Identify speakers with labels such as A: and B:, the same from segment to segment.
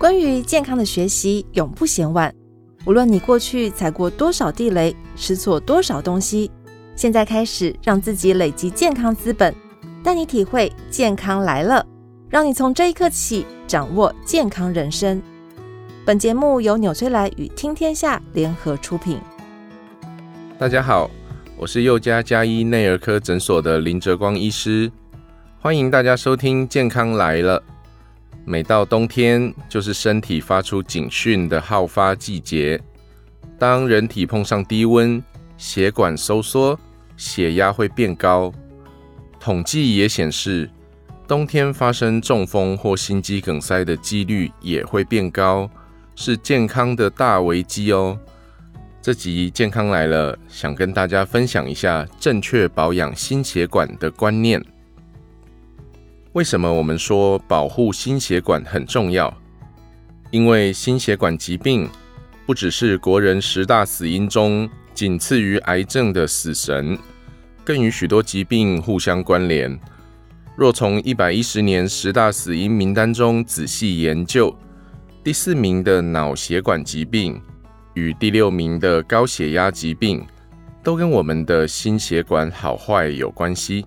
A: 关于健康的学习永不嫌晚。无论你过去踩过多少地雷，吃错多少东西，现在开始让自己累积健康资本，带你体会健康来了，让你从这一刻起掌握健康人生。本节目由纽崔莱与听天下联合出品。
B: 大家好，我是佑家家医内儿科诊所的林哲光医师，欢迎大家收听《健康来了》。每到冬天，就是身体发出警讯的好发季节。当人体碰上低温，血管收缩，血压会变高。统计也显示，冬天发生中风或心肌梗塞的几率也会变高，是健康的大危机哦。这集健康来了，想跟大家分享一下正确保养心血管的观念。为什么我们说保护心血管很重要？因为心血管疾病不只是国人十大死因中仅次于癌症的死神，更与许多疾病互相关联。若从一百一十年十大死因名单中仔细研究，第四名的脑血管疾病与第六名的高血压疾病，都跟我们的心血管好坏有关系。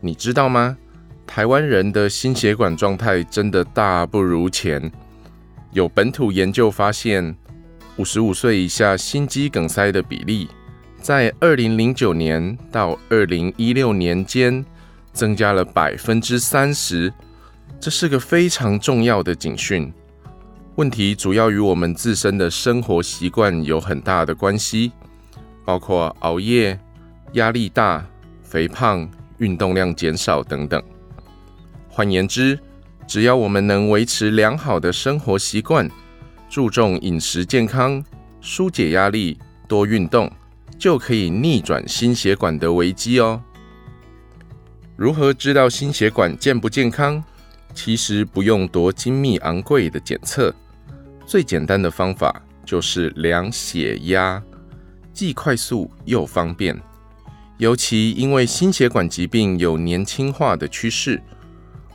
B: 你知道吗？台湾人的心血管状态真的大不如前。有本土研究发现，五十五岁以下心肌梗塞的比例，在二零零九年到二零一六年间增加了百分之三十。这是个非常重要的警讯。问题主要与我们自身的生活习惯有很大的关系，包括熬夜、压力大、肥胖、运动量减少等等。换言之，只要我们能维持良好的生活习惯，注重饮食健康、纾解压力、多运动，就可以逆转心血管的危机哦。如何知道心血管健不健康？其实不用多精密昂贵的检测，最简单的方法就是量血压，既快速又方便。尤其因为心血管疾病有年轻化的趋势。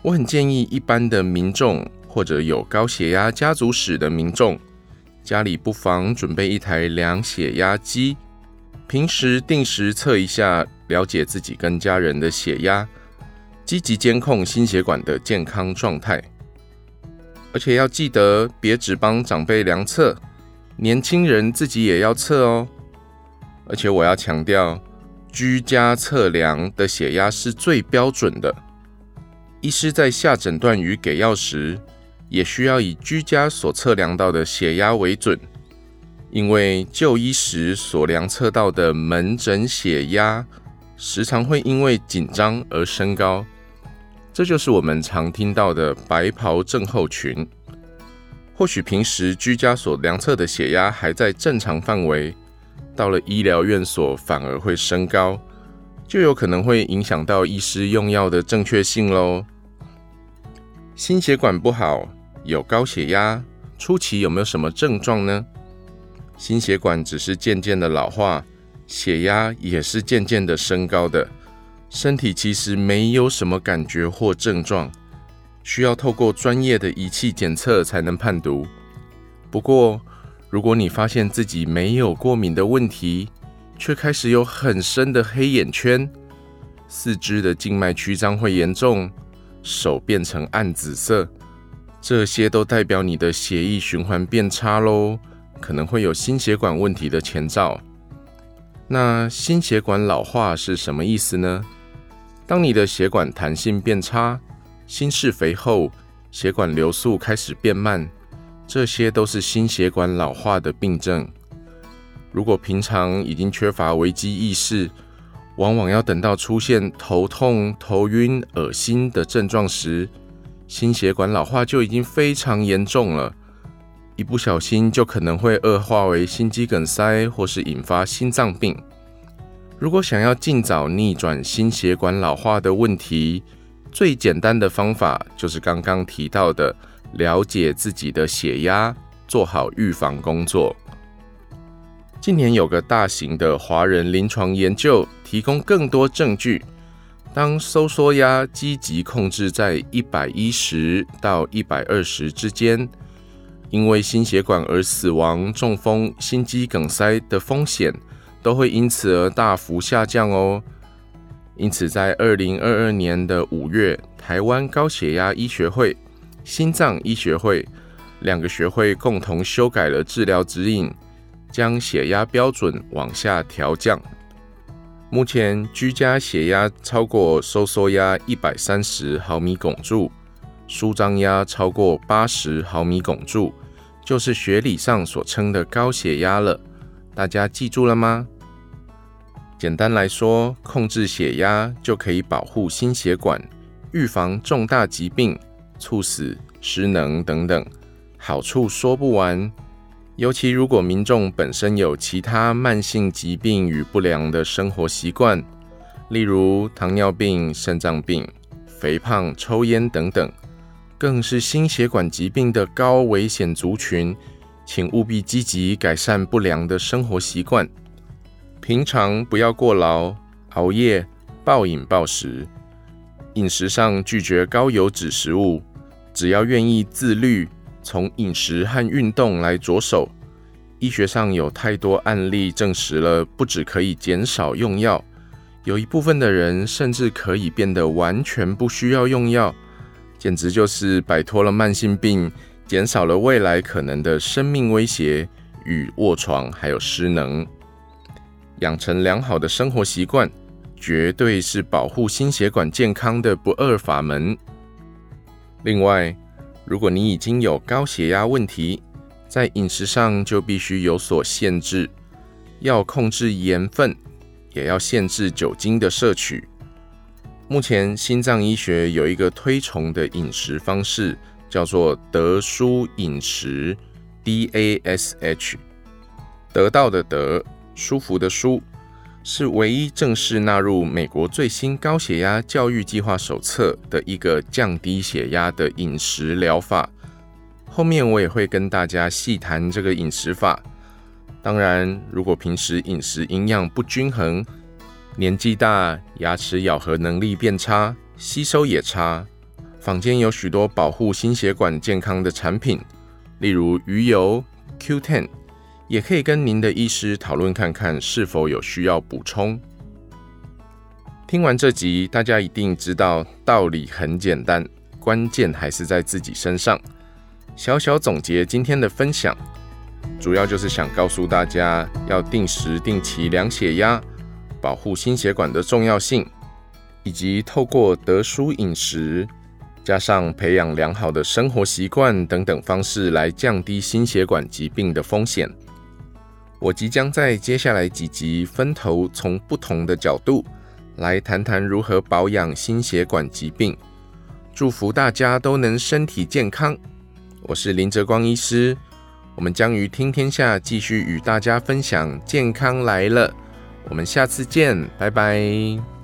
B: 我很建议一般的民众或者有高血压家族史的民众，家里不妨准备一台量血压机，平时定时测一下，了解自己跟家人的血压，积极监控心血管的健康状态。而且要记得，别只帮长辈量测，年轻人自己也要测哦。而且我要强调，居家测量的血压是最标准的。医师在下诊断与给药时，也需要以居家所测量到的血压为准，因为就医时所量测到的门诊血压，时常会因为紧张而升高，这就是我们常听到的“白袍症候群”。或许平时居家所量测的血压还在正常范围，到了医疗院所反而会升高。就有可能会影响到医师用药的正确性喽。心血管不好，有高血压，初期有没有什么症状呢？心血管只是渐渐的老化，血压也是渐渐的升高的，身体其实没有什么感觉或症状，需要透过专业的仪器检测才能判读。不过，如果你发现自己没有过敏的问题，却开始有很深的黑眼圈，四肢的静脉曲张会严重，手变成暗紫色，这些都代表你的血液循环变差喽，可能会有心血管问题的前兆。那心血管老化是什么意思呢？当你的血管弹性变差，心室肥厚，血管流速开始变慢，这些都是心血管老化的病症。如果平常已经缺乏危机意识，往往要等到出现头痛、头晕、恶心的症状时，心血管老化就已经非常严重了。一不小心就可能会恶化为心肌梗塞，或是引发心脏病。如果想要尽早逆转心血管老化的问题，最简单的方法就是刚刚提到的，了解自己的血压，做好预防工作。近年有个大型的华人临床研究，提供更多证据。当收缩压积极控制在一百一十到一百二十之间，因为心血管而死亡、中风、心肌梗塞的风险都会因此而大幅下降哦。因此，在二零二二年的五月，台湾高血压医学会、心脏医学会两个学会共同修改了治疗指引，将血压标准往下调降。目前，居家血压超过收缩压一百三十毫米汞柱，舒张压超过八十毫米汞柱。就是学理上所称的高血压了，大家记住了吗？简单来说，控制血压就可以保护心血管，预防重大疾病、猝死、失能等等，好处说不完。尤其如果民众本身有其他慢性疾病与不良的生活习惯，例如糖尿病、肾脏病、肥胖、抽烟等等。更是心血管疾病的高危险族群，请务必积极改善不良的生活习惯。平常不要过劳、熬夜、暴饮暴食，饮食上拒绝高油脂食物。只要愿意自律，从饮食和运动来着手。医学上有太多案例证实了，不只可以减少用药，有一部分的人甚至可以变得完全不需要用药。简直就是摆脱了慢性病，减少了未来可能的生命威胁与卧床还有失能。养成良好的生活习惯，绝对是保护心血管健康的不二法门。另外，如果你已经有高血压问题，在饮食上就必须有所限制，要控制盐分，也要限制酒精的摄取。目前，心脏医学有一个推崇的饮食方式，叫做得舒饮食 （DASH）。得到的得，舒服的舒，是唯一正式纳入美国最新高血压教育计划手册的一个降低血压的饮食疗法。后面我也会跟大家细谈这个饮食法。当然，如果平时饮食营养不均衡，年纪大，牙齿咬合能力变差，吸收也差。坊间有许多保护心血管健康的产品，例如鱼油、Q10，也可以跟您的医师讨论看看是否有需要补充。听完这集，大家一定知道道理很简单，关键还是在自己身上。小小总结今天的分享，主要就是想告诉大家要定时定期量血压。保护心血管的重要性，以及透过得舒饮食，加上培养良好的生活习惯等等方式来降低心血管疾病的风险。我即将在接下来几集分头从不同的角度来谈谈如何保养心血管疾病。祝福大家都能身体健康。我是林哲光医师，我们将于听天下继续与大家分享健康来了。我们下次见，拜拜。